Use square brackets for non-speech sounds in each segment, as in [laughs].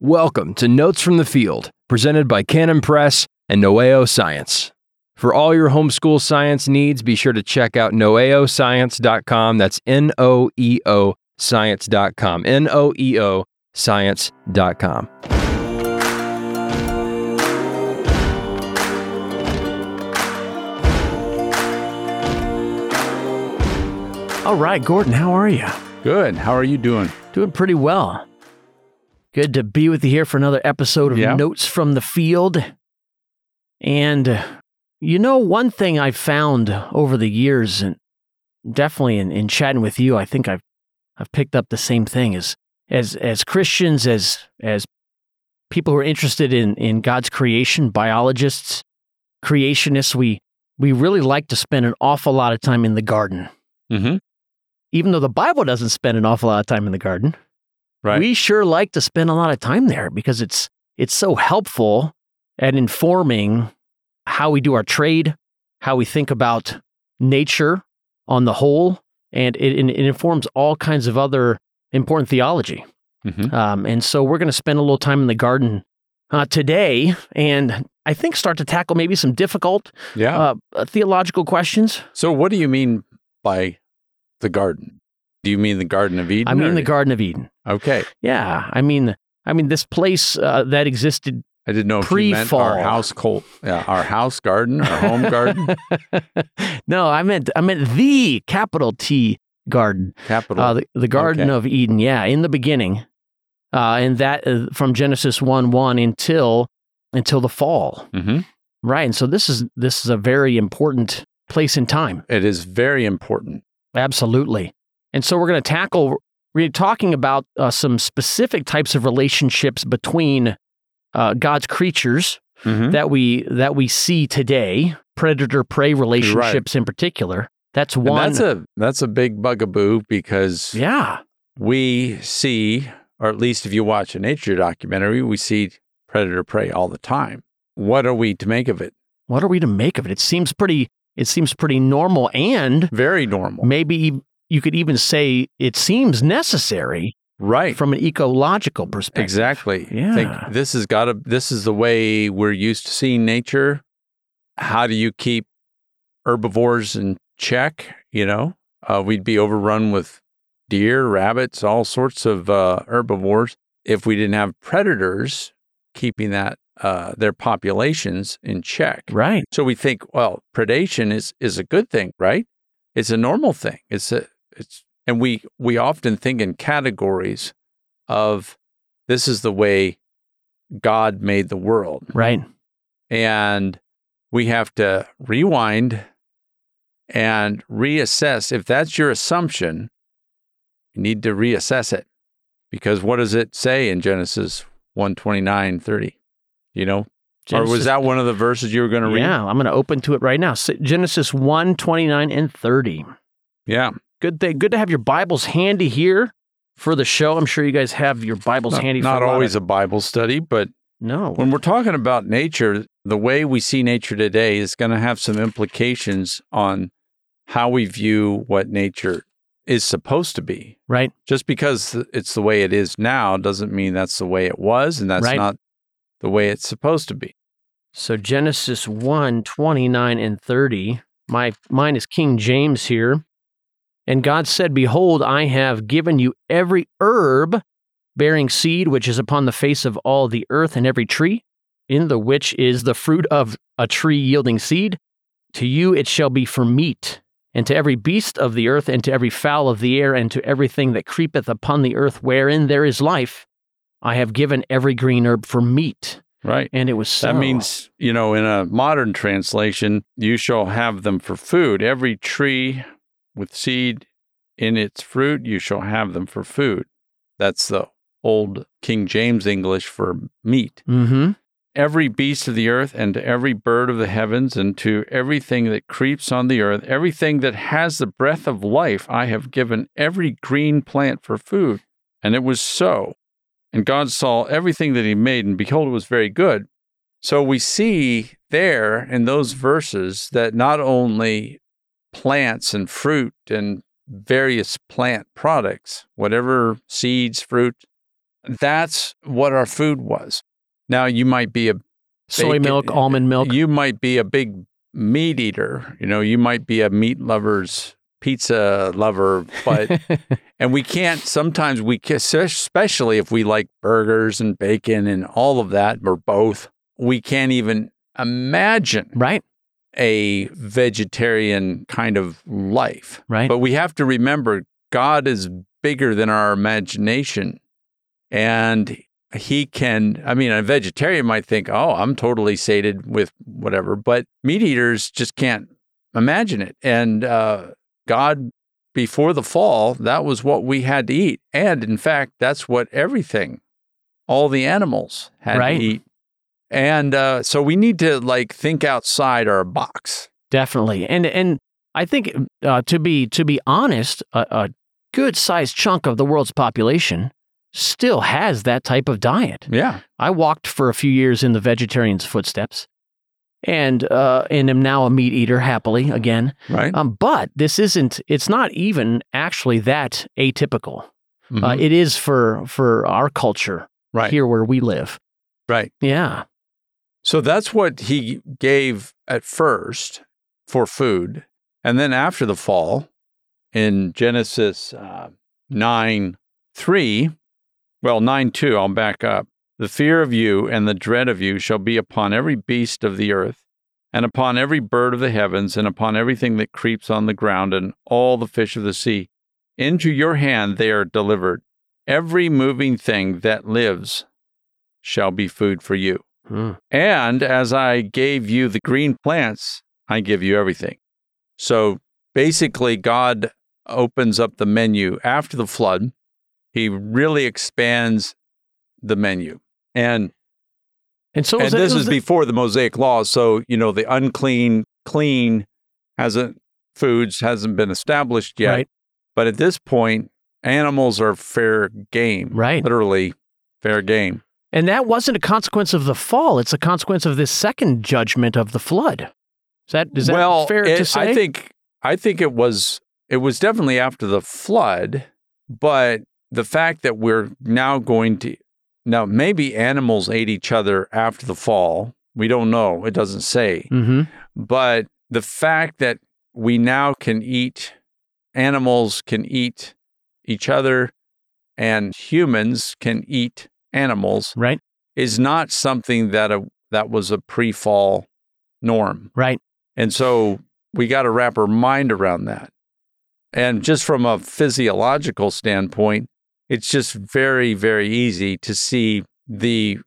Welcome to Notes from the Field, presented by Canon Press and Noeo Science. For all your homeschool science needs, be sure to check out noeoscience.com. That's N O E O science.com. N O E O science.com. All right, Gordon, how are you? Good. How are you doing? Doing pretty well. Good to be with you here for another episode of Yeah. Notes from the Field. And you know, one thing I've found over the years, and definitely in, in chatting with you, I think I've I've picked up the same thing is as as Christians, as as people who are interested in in God's creation, biologists, creationists, we we really like to spend an awful lot of time in the garden. Mm-hmm. Even though the Bible doesn't spend an awful lot of time in the garden, Right. we sure like to spend a lot of time there because it's it's so helpful at informing how we do our trade, how we think about nature on the whole, and it, it informs all kinds of other important theology. Mhm. Um, and so we're going to spend a little time in the garden uh, today, and I think start to tackle maybe some difficult yeah. uh, uh, theological questions. so, what do you mean by the garden? Do you mean the Garden of Eden? I mean, or- the Garden of Eden. Okay. Yeah, I mean, I mean, this place uh, that existed I didn't know if you meant our Pre-fall. house yeah, our house garden, our home garden, [laughs] no, I meant I meant the capital T garden, capital. uh, the, the Garden Okay. of Eden. Yeah, in the beginning, uh, and that uh, from Genesis one one until until the fall, hmm right? And so this is this is a very important place in time. It is very important. Absolutely. And so we're going to tackle. We're talking about uh, some specific types of relationships between uh, God's creatures Mhm. that we that we see today, predator prey relationships in particular. That's And one. that's a that's a big bugaboo because yeah, we see, or at least if you watch a nature documentary, we see predator prey all the time. What are we to make of it? what are we to make of it? It seems pretty. It seems pretty normal, and Very normal. maybe you could even say it seems necessary Right. from an ecological perspective. Exactly. Yeah. Think this has got to. This is the way we're used to seeing nature. How do you keep herbivores in check? You know, uh, we'd be overrun with deer, rabbits, all sorts of uh, herbivores if we didn't have predators keeping that uh, their populations in check. Right. So we think, well, predation is is a good thing, right? It's a normal thing. It's a it's and we we often think in categories of this is the way God made the world. Right. And we have to rewind and reassess if that's your assumption, you need to reassess it. Because what does it say in Genesis 129, 30? You know? or was that one of the verses you were going to read? Yeah, I'm going to open to it right now. Genesis 1, 29, and 30. Yeah. Good thing. Good to have your Bibles handy here for the show. I'm sure you guys have your Bibles not, handy. not for a always Of, a Bible study, but no. when we're talking about nature, the way we see nature today is going to have some implications on how we view what nature is supposed to be. right. Just because it's the way it is now doesn't mean that's the way it was, and that's Right. not the way it's supposed to be. So Genesis 1, 29, and 30. My mine is King James here. And God said, Behold, I have given you every herb bearing seed which is upon the face of all the earth, and every tree, in the which is the fruit of a tree yielding seed. To you it shall be for meat, and to every beast of the earth, and to every fowl of the air, and to everything that creepeth upon the earth wherein there is life, I have given every green herb for meat. Right. And it was so. That means, you know, in a modern translation, you shall have them for food. Every tree with seed in its fruit, you shall have them for food. That's the old King James English for meat. Mm-hmm. Every beast of the earth, and to every bird of the heavens, and to everything that creeps on the earth, everything that has the breath of life, I have given every green plant for food. And it was so. And God saw everything that he made, and behold, it was very good. So we see there in those verses that not only plants and fruit and various plant products, whatever seeds, fruit, that's what our food was. Now you might be a Soy Bacon- milk, almond milk. you might be a big meat eater. You know, you might be a meat lover's pizza lover, but [laughs] and we can't. Sometimes we, especially if we like burgers and bacon and all of that, or both, we can't even imagine right, a vegetarian kind of life. right. But we have to remember God is bigger than our imagination. And he can, I mean, a vegetarian might think, oh, I'm totally sated with whatever, but meat eaters just can't imagine it. And uh, God, before the fall, that was what we had to eat. And in fact, that's what everything, all the animals had Right. to eat. And uh, so we need to like think outside our box. Definitely, and and I think uh, to be to be honest, a, a good sized chunk of the world's population still has that type of diet. Yeah. I walked for a few years in the vegetarian's footsteps, and uh, and am now a meat eater happily again. Right. Um, but this isn't. It's not even actually that atypical. Uh, Mhm. it is for for our culture right. here where we live. Right. Yeah. So that's what he gave at first for food. And then after the fall, in Genesis uh, 9 3, well, 9 2, I'll back up. The fear of you and the dread of you shall be upon every beast of the earth, and upon every bird of the heavens, and upon everything that creeps on the ground, and all the fish of the sea. Into your hand they are delivered. Every moving thing that lives shall be food for you. Hmm. And as I gave you the green plants, I give you everything. So basically, God opens up the menu after the flood. He really expands the menu. And, And so and that- this is that- before the Mosaic law. So, you know, the unclean, clean hasn't, foods hasn't been established yet. Right. But at this point, animals are fair game. Right. Literally fair game. And that wasn't a consequence of the fall. It's a consequence of this second judgment of the flood. Is that is that well, fair it- to say? I think I think it was it was definitely after the flood, but the fact that we're now going to now maybe animals ate each other after the fall. We don't know. It doesn't say. hmm But the fact that we now can eat animals can eat each other and humans can eat animals Right. is not something that a that was a pre-fall norm. Right. And so we got to wrap our mind around that. And just from a physiological standpoint, it's just very, very easy to see the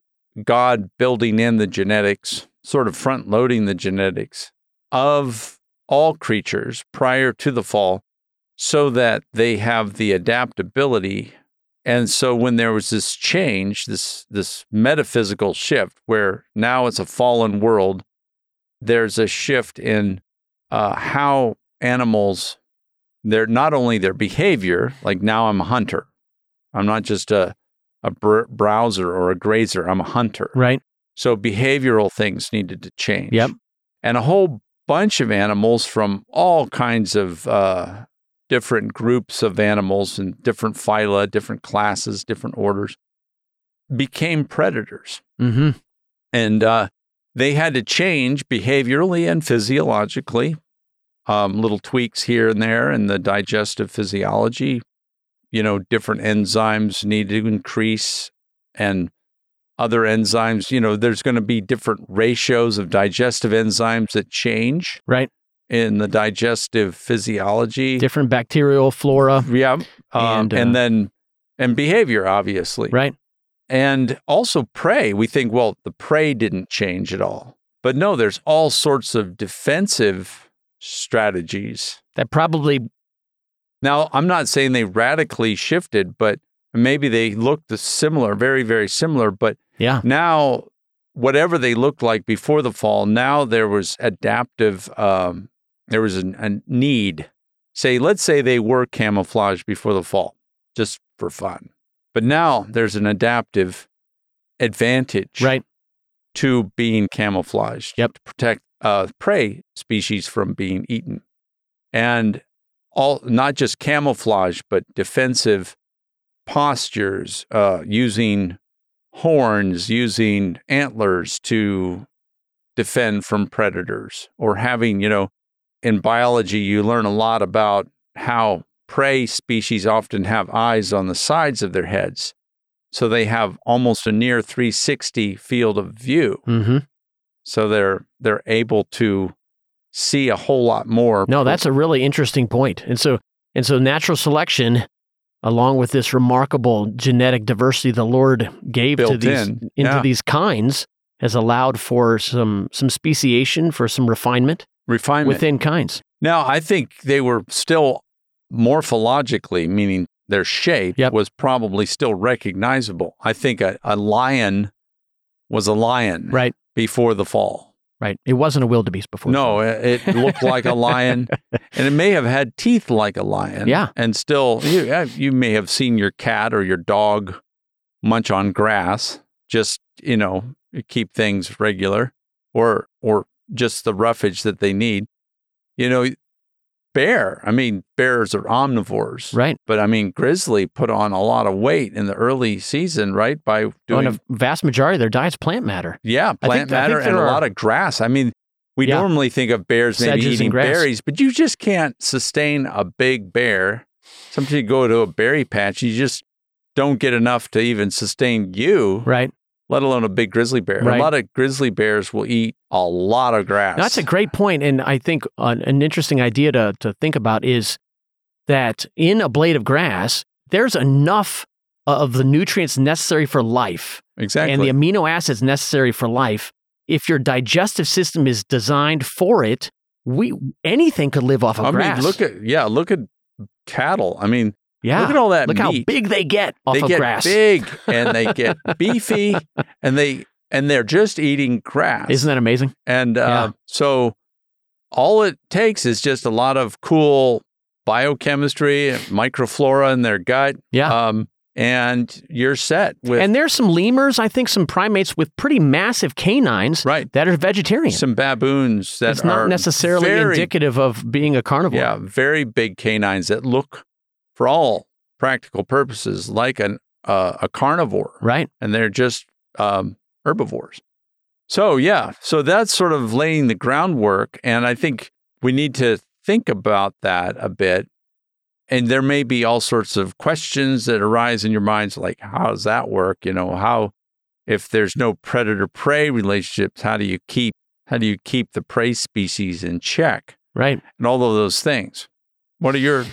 God building in the genetics, sort of front loading the genetics of all creatures prior to the fall so that they have the adaptability. And so when there was this change, this this metaphysical shift where now it's a fallen world, there's a shift in uh, how animals they're not only their behavior, like now I'm a hunter. I'm not just a a br- browser or a grazer. I'm a hunter. Right. So behavioral things needed to change. Yep. And a whole bunch of animals from all kinds of uh, different groups of animals and different phyla, different classes, different orders became predators. hmm And uh, they had to change behaviorally and physiologically. Um, little tweaks here and there in the digestive physiology. You know, different enzymes need to increase and other enzymes. You know, there's going to be different ratios of digestive enzymes that change Right. In the digestive physiology. Different bacterial flora. yeah. Um, And, and uh, then, and behavior, obviously Right. and also prey. We think, well, the prey didn't change at all. But no, there's all sorts of defensive strategies. That probably Now, I'm not saying they radically shifted, but maybe they looked similar, very, very similar. But yeah. now, whatever they looked like before the fall, now there was adaptive, um, there was an, a need. Say, let's say they were camouflaged before the fall, just for fun. But now there's an adaptive advantage Right. to being camouflaged Yep. to protect uh, prey species from being eaten. And all not just camouflage, but defensive postures, uh, using horns, using antlers to defend from predators, or having, you know, in biology, you learn a lot about how prey species often have eyes on the sides of their heads. So they have almost a near 360 field of view. Mm-hmm. So they're they're able to see a whole lot more. No, that's a really interesting point. And so and so natural selection, along with this remarkable genetic diversity the Lord gave to these in, into yeah. these kinds, has allowed for some some speciation, for some refinement refinement. within kinds. Now, I think they were still morphologically, meaning their shape, Yep. was probably still recognizable. I think a, a lion was a lion Right. before the fall. Right. It wasn't a wildebeest before. No, it, it looked like a lion, [laughs] and it may have had teeth like a lion. Yeah. and still, you, you may have seen your cat or your dog munch on grass, just you know, keep things regular, or or just the roughage that they need. You know, bear. I mean, bears are omnivores, Right. but I mean, grizzly put on a lot of weight in the early season, right? By doing and a vast majority of their diet's plant matter. yeah, plant think matter and there a lot of grass. I mean, we Yeah. normally think of bears maybe Sedges eating berries, but you just can't sustain a big bear. Sometimes you go to a berry patch, you just don't get enough to even sustain you, Right. Let alone a big grizzly bear. Right. A lot of grizzly bears will eat a lot of grass. That's a great point, and I think an, an interesting idea to to think about is that in a blade of grass, there's enough of the nutrients necessary for life exactly. and the amino acids necessary for life. If your digestive system is designed for it, we anything could live off of grass. I grass. mean, look at yeah, look at cattle. I mean, yeah, look at all that look how big they get off they of get grass. big [laughs] and they get beefy, and they and they're just eating grass. Isn't that amazing? And uh, Yeah. so all it takes is just a lot of cool biochemistry, microflora in their gut. Yeah. Um, and you're set with and there's some lemurs, I think, some primates with pretty massive canines right that are vegetarian. some baboons that it's not necessarily very, indicative of being a carnivore. Yeah, very big canines that look, for all practical purposes, like an uh, a carnivore. Right. and they're just um, herbivores. So, yeah, so that's sort of laying the groundwork. And I think we need to think about that a bit. And there may be all sorts of questions that arise in your minds, like, how does that work? You know, how, if there's no predator prey relationships, how do you keep, how do you keep the prey species in check Right. and all of those things? What are your,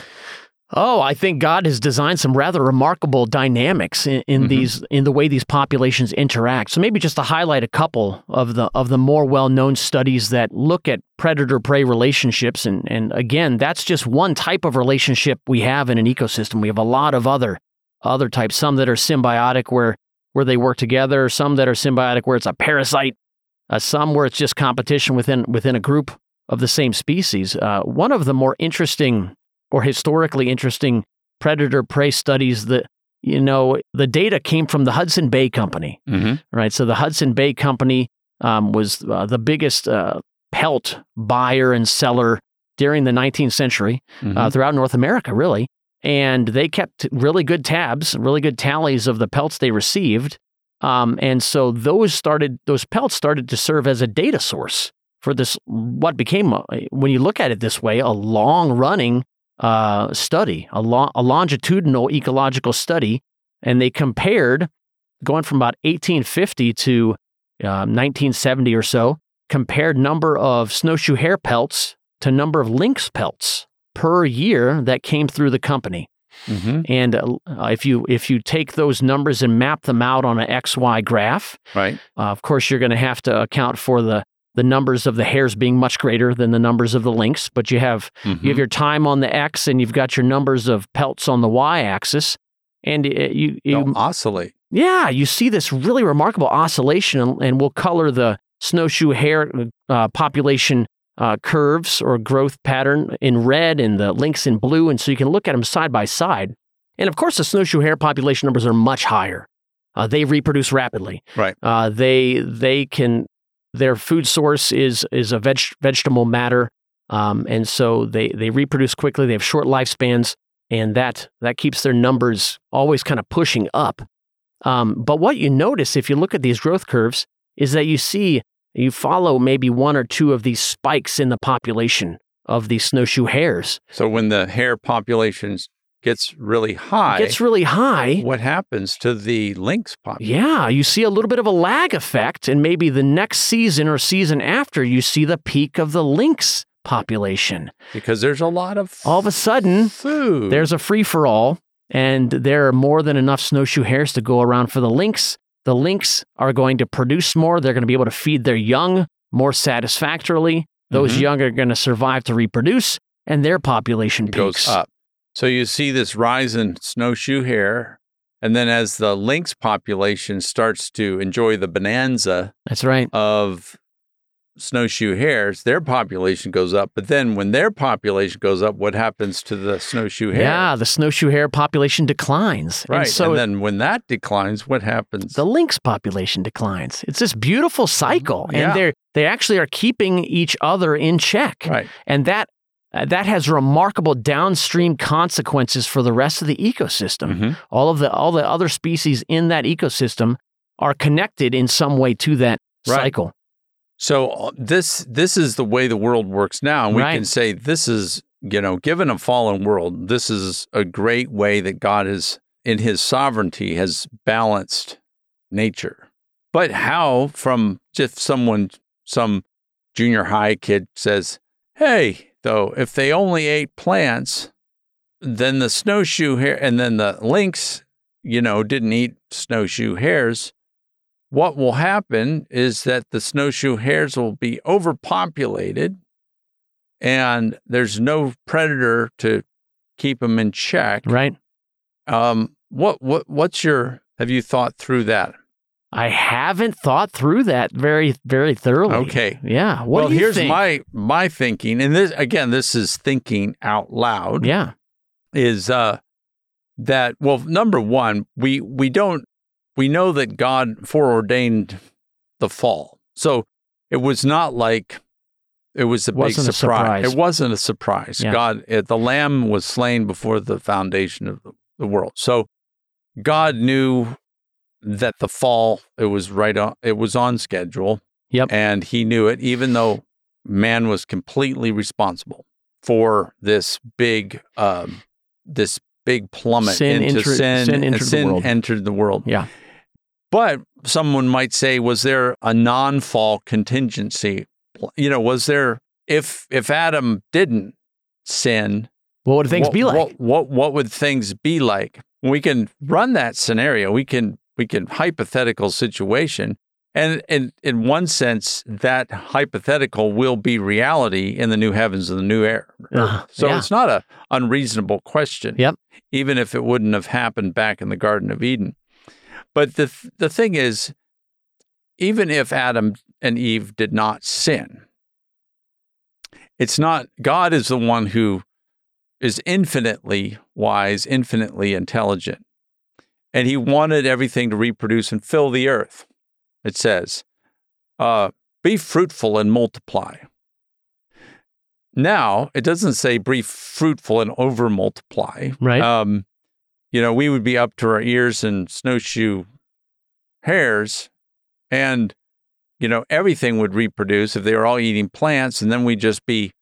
Oh, I think God has designed some rather remarkable dynamics in, in Mhm. these in the way these populations interact. So maybe just to highlight a couple of the of the more well-known studies that look at predator-prey relationships and and again, that's just one type of relationship we have in an ecosystem. We have a lot of other other types, some that are symbiotic where where they work together, some that are symbiotic where it's a parasite, uh, some where it's just competition within within a group of the same species. Uh, one of the more interesting or historically interesting predator prey studies that you know the data came from the Hudson Bay Company, right? So the Hudson Bay Company um, was uh, the biggest uh, pelt buyer and seller during the 19th century Mm-hmm. uh, throughout North America, really. And they kept really good tabs, really good tallies of the pelts they received. Um, and so those started, those pelts started to serve as a data source for this, what became, when you look at it this way, a long running uh, study, a, lo- a longitudinal ecological study. And they compared, going from about 1850 to uh, 1970 or so, compared number of snowshoe hare pelts to number of lynx pelts per year that came through the company. Mm-hmm. And uh, if you if you take those numbers and map them out on an XY graph, Right. uh, of course you're going to have to account for the the numbers of the hares being much greater than the numbers of the lynx, But you have Mm-hmm. you have your time on the X and you've got your numbers of pelts on the Y axis, and uh, you, you They'll oscillate. yeah, you see this really remarkable oscillation, and- and we'll color the snowshoe hare uh, population uh, curves or growth pattern in red and the lynx in blue, and so you can look at them side by side. And of course, the snowshoe hare population numbers are much higher. Uh, they reproduce rapidly. Right. Uh, they they can their food source is is a veg, vegetable matter, um, and so they they reproduce quickly. They have short lifespans. and that that keeps their numbers always kind of pushing up. Um, but what you notice if you look at these growth curves is that you see you follow maybe one or two of these spikes in the population of these snowshoe hares. So when the hare population gets really high, gets really high. what happens to the lynx population? Yeah, you see a little bit of a lag effect, and maybe the next season or season after, you see the peak of the lynx population. Because there's a lot of All of a sudden, food. there's a free for all, and there are more than enough snowshoe hares to go around for the lynx. The lynx are going to produce more. They're going to be able to feed their young more satisfactorily. Those Mhm. young are going to survive to reproduce, and their population It goes peaks. up. So you see this rise in snowshoe hare. And then as the lynx population starts to enjoy the bonanza That's right. of snowshoe hares, their population goes up. But then when their population goes up, what happens to the snowshoe hare? Yeah, the snowshoe hare population declines. Right. And so and then when that declines, what happens? the lynx population declines. It's this beautiful mm-hmm. cycle, and Yeah. they're they actually are keeping each other in check, right. and that uh, that has remarkable downstream consequences for the rest of the ecosystem. Mhm. All of the all the other species in that ecosystem are connected in some way to that Right. cycle. So uh, this this is the way the world works now, and we Right. can say this is you know, given a fallen world, this is a great way that God has in His sovereignty has balanced nature. But how, from just someone, some junior high kid says, "Hey, though, if they only ate plants, then the snowshoe hare and then the lynx, you know, didn't eat snowshoe hares." what will happen is that the snowshoe hares will be overpopulated and there's no predator to keep them in check. Right? Um, what, what, what's your, have you thought through that? I haven't thought through that very very thoroughly. Okay. Yeah. What well, here's think? my, my thinking. And this, again, this is thinking out loud yeah. is, uh, that, well, number one, we, we don't, we know that God foreordained the fall. So it was not like it was a Wasn't big a surprise. It wasn't a surprise. Yeah. God, it, the lamb was slain before the foundation of the world. So God knew that the fall, it was right on, it was on schedule. Yep. And he knew it, even though man was completely responsible for this big, um, this big plummet Sin into entered- sin. sin and entered the sin world. entered the world. Yeah. But someone might say, was there a non-fall contingency? You know, was there if if Adam didn't sin, What would things what, be like? What, what what would things be like? We can run that scenario. We can we can hypothetical situation. And in in one sense, that hypothetical will be reality in the new heavens and the new air. Uh, So yeah. it's not a unreasonable question. Yep. Even if it wouldn't have happened back in the Garden of Eden. But the the thing is, even if Adam and Eve did not sin, it's not God is the one who is infinitely wise, infinitely intelligent. And he wanted everything to reproduce and fill the earth. It says, uh, be fruitful and multiply. Now, it doesn't say be fruitful and over multiply. Right. Um, you know, we would be up to our ears in snowshoe hares, and, you know, everything would reproduce if they were all eating plants, and then we'd just be,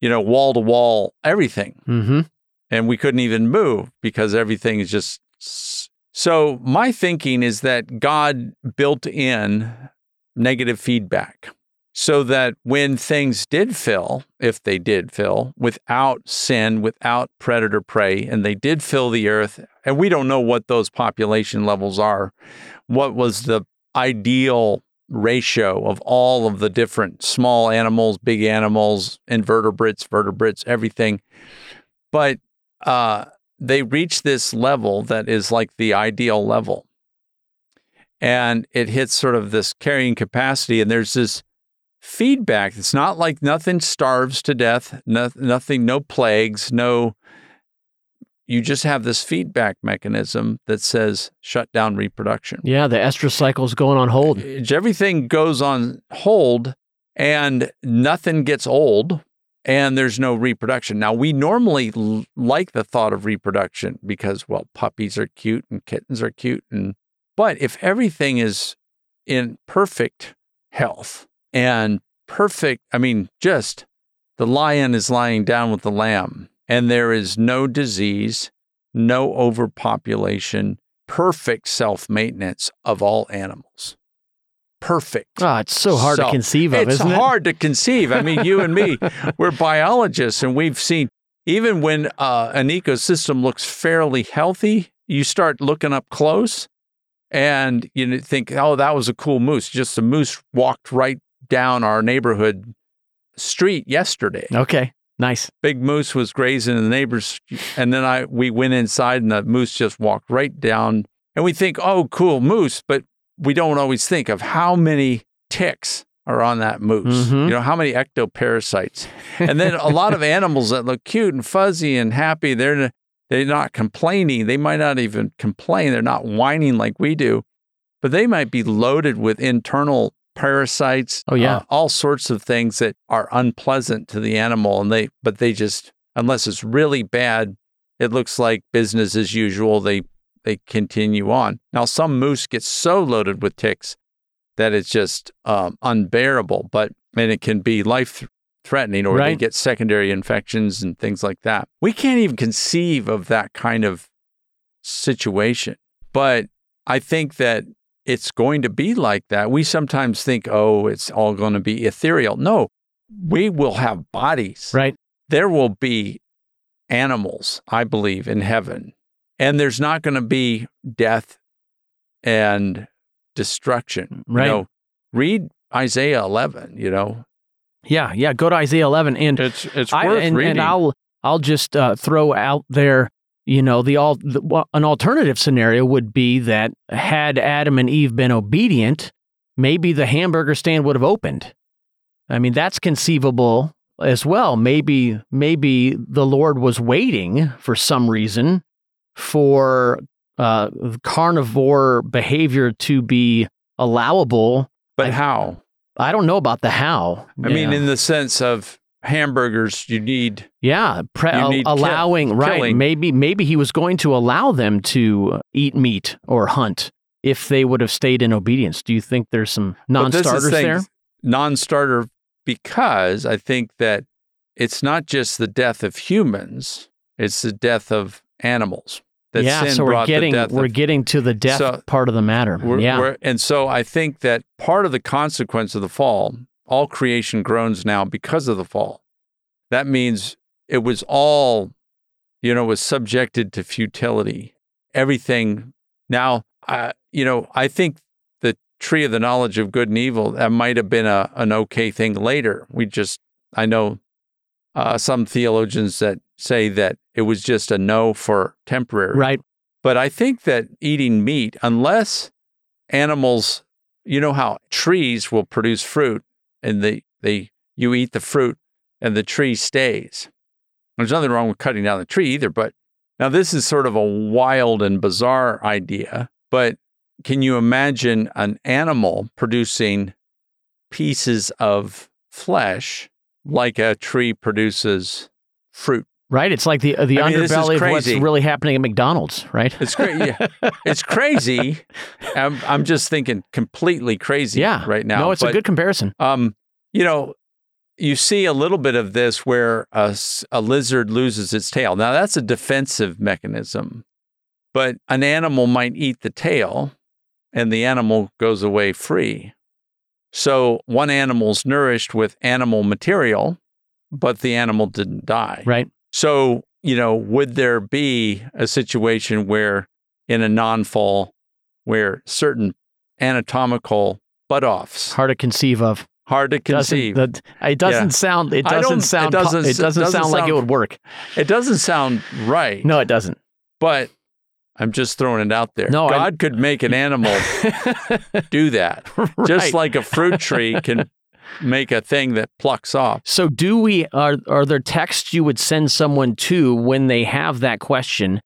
you know, wall to wall everything. mm-hmm. And we couldn't even move because everything is just. So, my thinking is that God built in negative feedback so that when things did fill, if they did fill, without sin, without predator prey, and they did fill the earth, and we don't know what those population levels are, what was the ideal ratio of all of the different small animals, big animals, invertebrates, vertebrates, everything. But uh, they reach this level that is like the ideal level. And it hits sort of this carrying capacity, and there's this feedback. It's not like nothing starves to death, no, nothing, no plagues, no. You just have this feedback mechanism that says shut down reproduction. Yeah, the estrus cycle's going on hold. Everything goes on hold and nothing gets old and there's no reproduction. Now, we normally l- like the thought of reproduction because, well, puppies are cute and kittens are cute. And, but if everything is in perfect health and perfect, I mean, just the lion is lying down with the lamb and there is no disease, no overpopulation, perfect self maintenance of all animals. Perfect. Oh, it's so hard So, to conceive of, isn't it? It's hard to conceive. I mean, you and me, [laughs] we're biologists, and we've seen even when uh, an ecosystem looks fairly healthy, you start looking up close, and you think, "Oh, that was a cool moose." Just a moose walked right down our neighborhood street yesterday. Okay, nice. Big moose was grazing in the neighbor's, and then I we went inside, and the moose just walked right down, and we think, "Oh, cool moose," but we don't always think of how many ticks are on that moose. Mhm. You know, how many ectoparasites. And then a lot of [laughs] animals that look cute and fuzzy and happy, they're they're not complaining. They might not even complain. They're not whining like we do. But they might be loaded with internal parasites, Oh, yeah. uh, all sorts of things that are unpleasant to the animal and they but they just unless it's really bad, it looks like business as usual. They they continue on. Now, some moose get so loaded with ticks that it's just um, unbearable, but and it can be life threatening, or they get secondary infections and things like that. We can't even conceive of that kind of situation, but I think that it's going to be like that. We sometimes think, oh, it's all going to be ethereal. No, we will have bodies Right. there will be animals, I believe, in heaven. And there's not going to be death and destruction. Right. You know, read Isaiah 11, you know. Yeah, yeah. Go to Isaiah 11 and It's it's I, worth and, reading. and I'll I'll just uh, throw out there, you know, the all the, well, an alternative scenario would be that had Adam and Eve been obedient, maybe the hamburger stand would have opened. I mean, that's conceivable as well. Maybe maybe the Lord was waiting for some reason for uh, carnivore behavior to be allowable. but I- how? I don't know about the how. I mean, in the sense of hamburgers, you need Yeah, pre- You need allowing right. killing. Maybe maybe he was going to allow them to eat meat or hunt if they would have stayed in obedience. Do you think there's some But this is non-starters there? non-starter because I think that it's not just the death of humans; it's the death of animals. That yeah, sin so we're getting we're of getting to the death So, part of the matter. We're- yeah, we're- and so I think that part of the consequence of the fall, all creation groans now because of the fall. That means it was all, you know, was subjected to futility. Everything. Now, I, you know, I think the tree of the knowledge of good and evil that might have been a an okay thing later. We just, I know, uh, some theologians that say that it was just a no for temporary. right. But I think that eating meat, unless animals, you know how trees will produce fruit and they, they you eat the fruit and the tree stays. There's nothing wrong with cutting down the tree either, but now this is sort of a wild and bizarre idea, but can you imagine an animal producing pieces of flesh like a tree produces fruit? Right. It's like the uh, the I mean, underbelly of what's really happening at McDonald's, right? It's crazy. Yeah. [laughs] it's crazy. I'm, I'm just thinking completely crazy yeah. right now. No, it's a good comparison. Um, you know, you see a little bit of this where a, a lizard loses its tail. Now that's a defensive mechanism, but an animal might eat the tail, and the animal goes away free. So one animal's nourished with animal material, but the animal didn't die. Right. So, you know, would there be a situation where in a non fall where certain anatomical butt offs, Hard to conceive of. hard to conceive, Doesn't, that, it doesn't Yeah. sound. It doesn't sound. po- doesn't It doesn't, doesn't sound like it would work. it doesn't sound right. No, it doesn't. But I'm just throwing it out there. No, I- God could make an animal [laughs] do that. Just like a fruit tree can make a thing that plucks off. So, do we are are there texts you would send someone to when they have that question?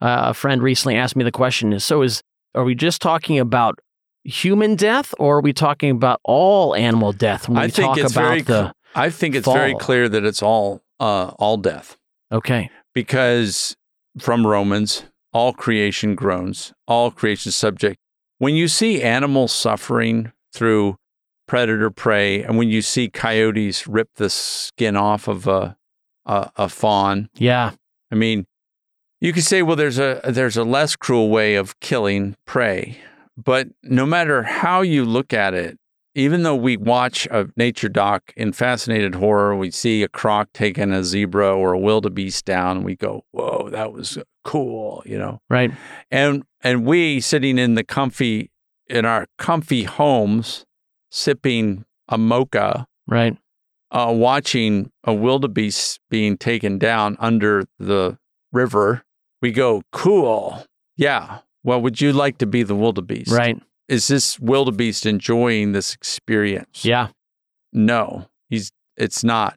Uh, a friend recently asked me the question: Is so is are we just talking about human death, or are we talking about all animal death when I we think talk it's about very the I think it's very clear that it's all uh, all death Okay. because from Romans, all creation groans, all creation subject. When you see animals suffering through predator prey, and when you see coyotes rip the skin off of a a, a fawn, Yeah. I mean, you could say, well, there's a there's a less cruel way of killing prey, but no matter how you look at it, even though we watch a nature doc in Fascinated Horror, we see a croc taking a zebra or a wildebeest down, and we go, "Whoa, that was cool," you know. Right. And and we sitting in the comfy in our comfy homes, sipping a mocha, Right. uh, watching a wildebeest being taken down under the river, we go, cool. Yeah. Well, would you like to be the wildebeest? Right. Is this wildebeest enjoying this experience? Yeah. No, he's. It's not.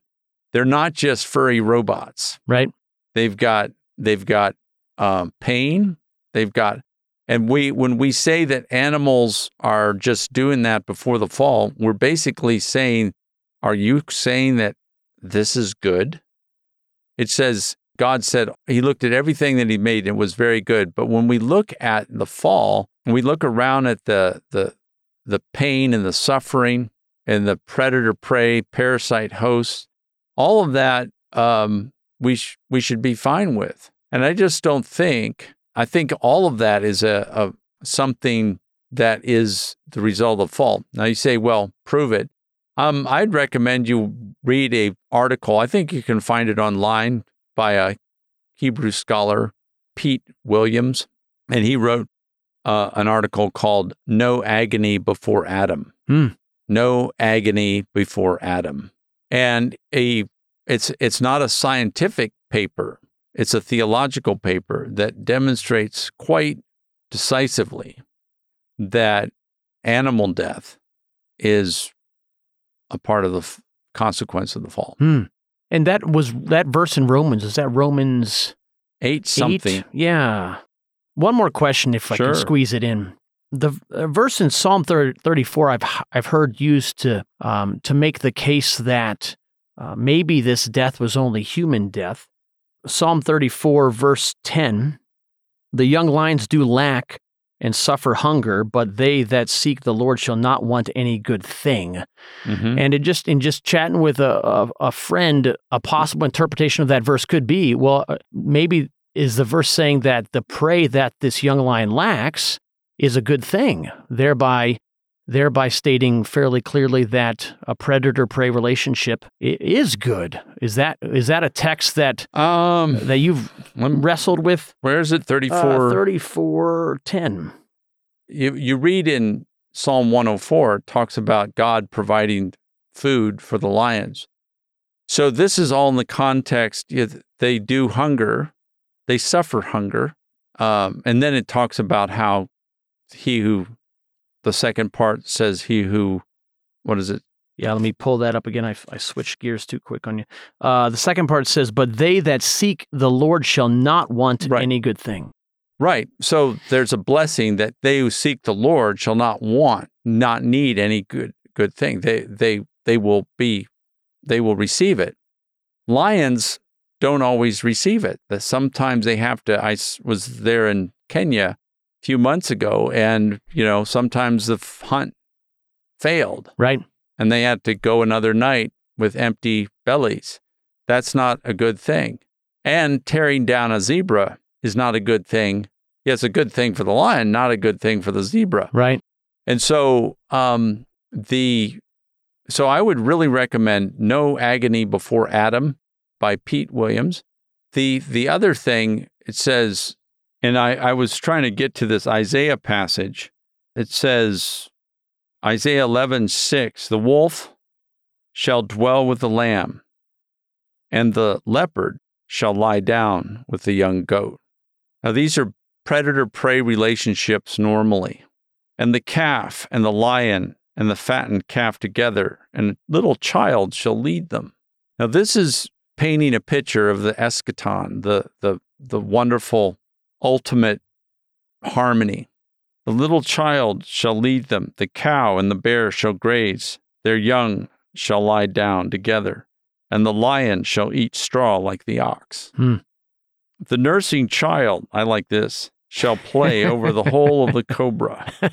They're not just furry robots. Right. They've got. They've got um, pain. They've got. And we, when we say that animals are just doing that before the fall, we're basically saying, are you saying that this is good? It says, God said he looked at everything that he made and it was very good. But when we look at the fall, and we look around at the, the, the pain and the suffering and the predator prey, parasite hosts, all of that um, we, sh- we should be fine with. And I just don't think, I think all of that is a, a something that is the result of fall. Now you say, well, prove it. Um, I'd recommend you read a article. I think you can find it online by a Hebrew scholar, Pete Williams, and he wrote uh, an article called "No Agony Before Adam." Hmm. No agony before Adam, and a it's it's not a scientific paper. It's a theological paper that demonstrates quite decisively that animal death is a part of the f- consequence of the fall. Hmm. And that was that verse in Romans. Is that Romans Eight something. eight? Yeah. One more question, if I can squeeze it in. The verse in Psalm 30, 34, I've I've heard used to um, to make the case that uh, maybe this death was only human death. Psalm 34, verse 10: The young lions do lack and suffer hunger, but they that seek the Lord shall not want any good thing. Mhm. And it just in just chatting with a, a a friend, a possible interpretation of that verse could be, well, uh, maybe is the verse saying that the prey that this young lion lacks is a good thing, thereby thereby stating fairly clearly that a predator prey relationship is good. Is that is that a text that Um, that you've wrestled with? where is it? Uh, Thirty-four. 3410. you you read in Psalm 104 it talks about God providing food for the lions. So this is all in the context. They do hunger, they suffer hunger, um, and then it talks about how he who, the second part says he who, what is it? Yeah, let me pull that up again. I, I switched gears too quick on you. Uh, the second part says, But they that seek the Lord shall not want Right. any good thing. Right. So there's a blessing that they who seek the Lord shall not want, not need any good good thing. They they they will be they will receive it. Lions don't always receive it. That sometimes they have to I was there in Kenya few months ago and you know sometimes the hunt failed Right? and they had to go another night with empty bellies. That's not a good thing. And tearing down a zebra is not a good thing. Yeah, it's a good thing for the lion, not a good thing for the zebra. Right? And so, um, the so I would really recommend "No Agony Before Adam" by Pete Williams. The the other thing it says, and I, I was trying to get to this Isaiah passage. It says, Isaiah eleven six, the wolf shall dwell with the lamb, and the leopard shall lie down with the young goat. Now these are predator prey relationships normally and the calf and the lion and the fattened calf together, and a little child shall lead them. Now, this is painting a picture of the eschaton, the, the, the wonderful ultimate harmony. The little child shall lead them, the cow and the bear shall graze, their young shall lie down together, and the lion shall eat straw like the ox. Hmm. The nursing child, I like this, shall play over the whole of the cobra. [laughs]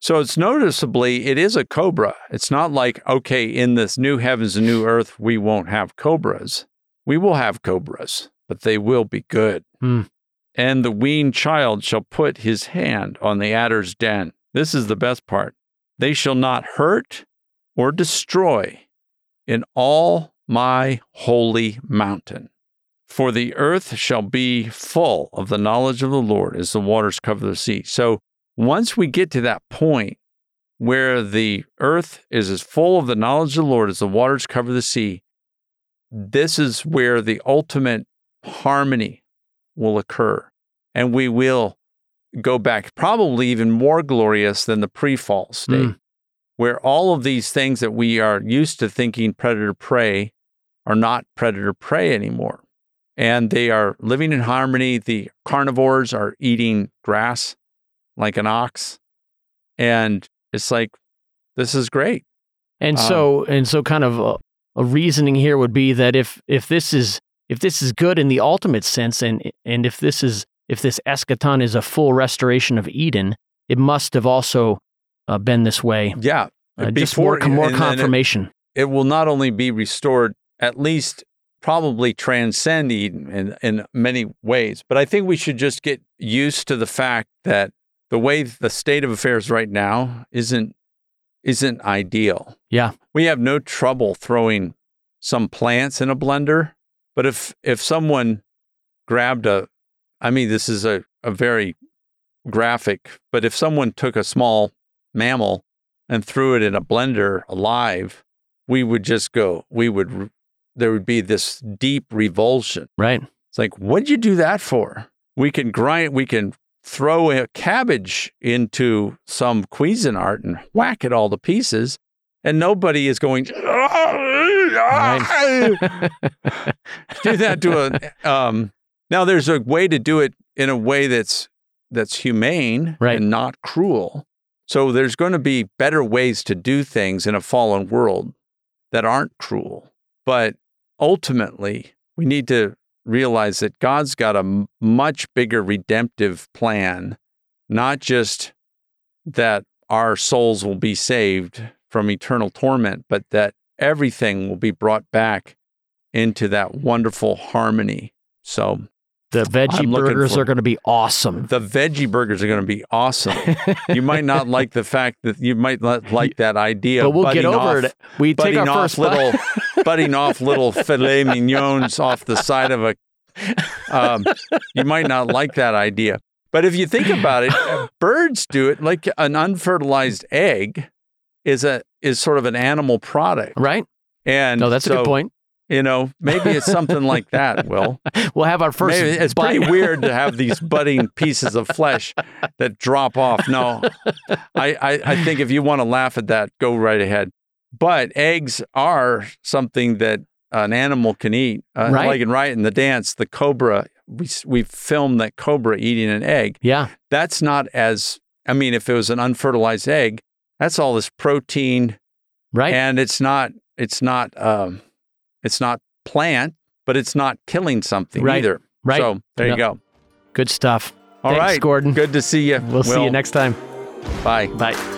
So it's noticeably, it is a cobra. It's not like, okay, in this new heavens and new earth, we won't have cobras. We will have cobras, but they will be good. Hmm. And the weaned child shall put his hand on the adder's den. This is the best part. They shall not hurt or destroy in all my holy mountain. For the earth shall be full of the knowledge of the Lord as the waters cover the sea. So once we get to that point where the earth is as full of the knowledge of the Lord as the waters cover the sea, this is where the ultimate harmony will occur. And we will go back, probably even more glorious than the pre fall state, Mm. where all of these things that we are used to thinking predator prey are not predator prey anymore. And they are living in harmony. The carnivores are eating grass like an ox. And it's like, this is great. And Um, so and so kind of a, a reasoning here would be that if if this is if this is good in the ultimate sense and and if this is if this eschaton is a full restoration of Eden, it must have also uh, been this way. Yeah. Uh, just more, more and it- confirmation. it will not only be restored, at least probably transcend Eden in, in many ways. But I think we should just get used to the fact that the way the state of affairs right now isn't isn't ideal. Yeah. We have no trouble throwing some plants in a blender, but if if someone grabbed a I mean this is a, a very graphic, but if someone took a small mammal and threw it in a blender alive, we would just go, we would, there would be this deep revulsion. Right. It's like, what'd you do that for? We can grind, we can throw a cabbage into some Cuisinart and whack it all to pieces, and nobody is going, [laughs] ah, ah, ah, [laughs] do that to a, um, now there's a way to do it in a way that's, that's humane Right. and not cruel. So there's going to be better ways to do things in a fallen world that aren't cruel. But ultimately, we need to realize that God's got a much bigger redemptive plan, not just that our souls will be saved from eternal torment, but that everything will be brought back into that wonderful harmony. So The veggie I'm burgers are going to be awesome. the veggie burgers are going to be awesome. you might not [laughs] like the fact that you might not like that idea. but we'll get over off, it. We take our off first little, [laughs] budding off little filet mignons off the side of a. Um, you might not like that idea, but if you think about it, [laughs] birds do it. Like an unfertilized egg is a is sort of an animal product, right? and No, that's a good point. You know, maybe it's something like that. Will [laughs] We'll have our first. Maybe it's bite. pretty weird to have these [laughs] budding pieces of flesh that drop off. No, I, I, I think if you want to laugh at that, go right ahead. But eggs are something that an animal can eat. Uh, Right. Like in Right in the Dance, the cobra, we, we filmed that cobra eating an egg. Yeah. That's not as, I mean, if it was an unfertilized egg, that's all this protein Right. and it's not, it's not, um, it's not plant, but it's not killing something Right. either. right. So there you go. Good stuff. All right, Thanks, Gordon. Good to see you. We'll see you next time. Bye. Bye.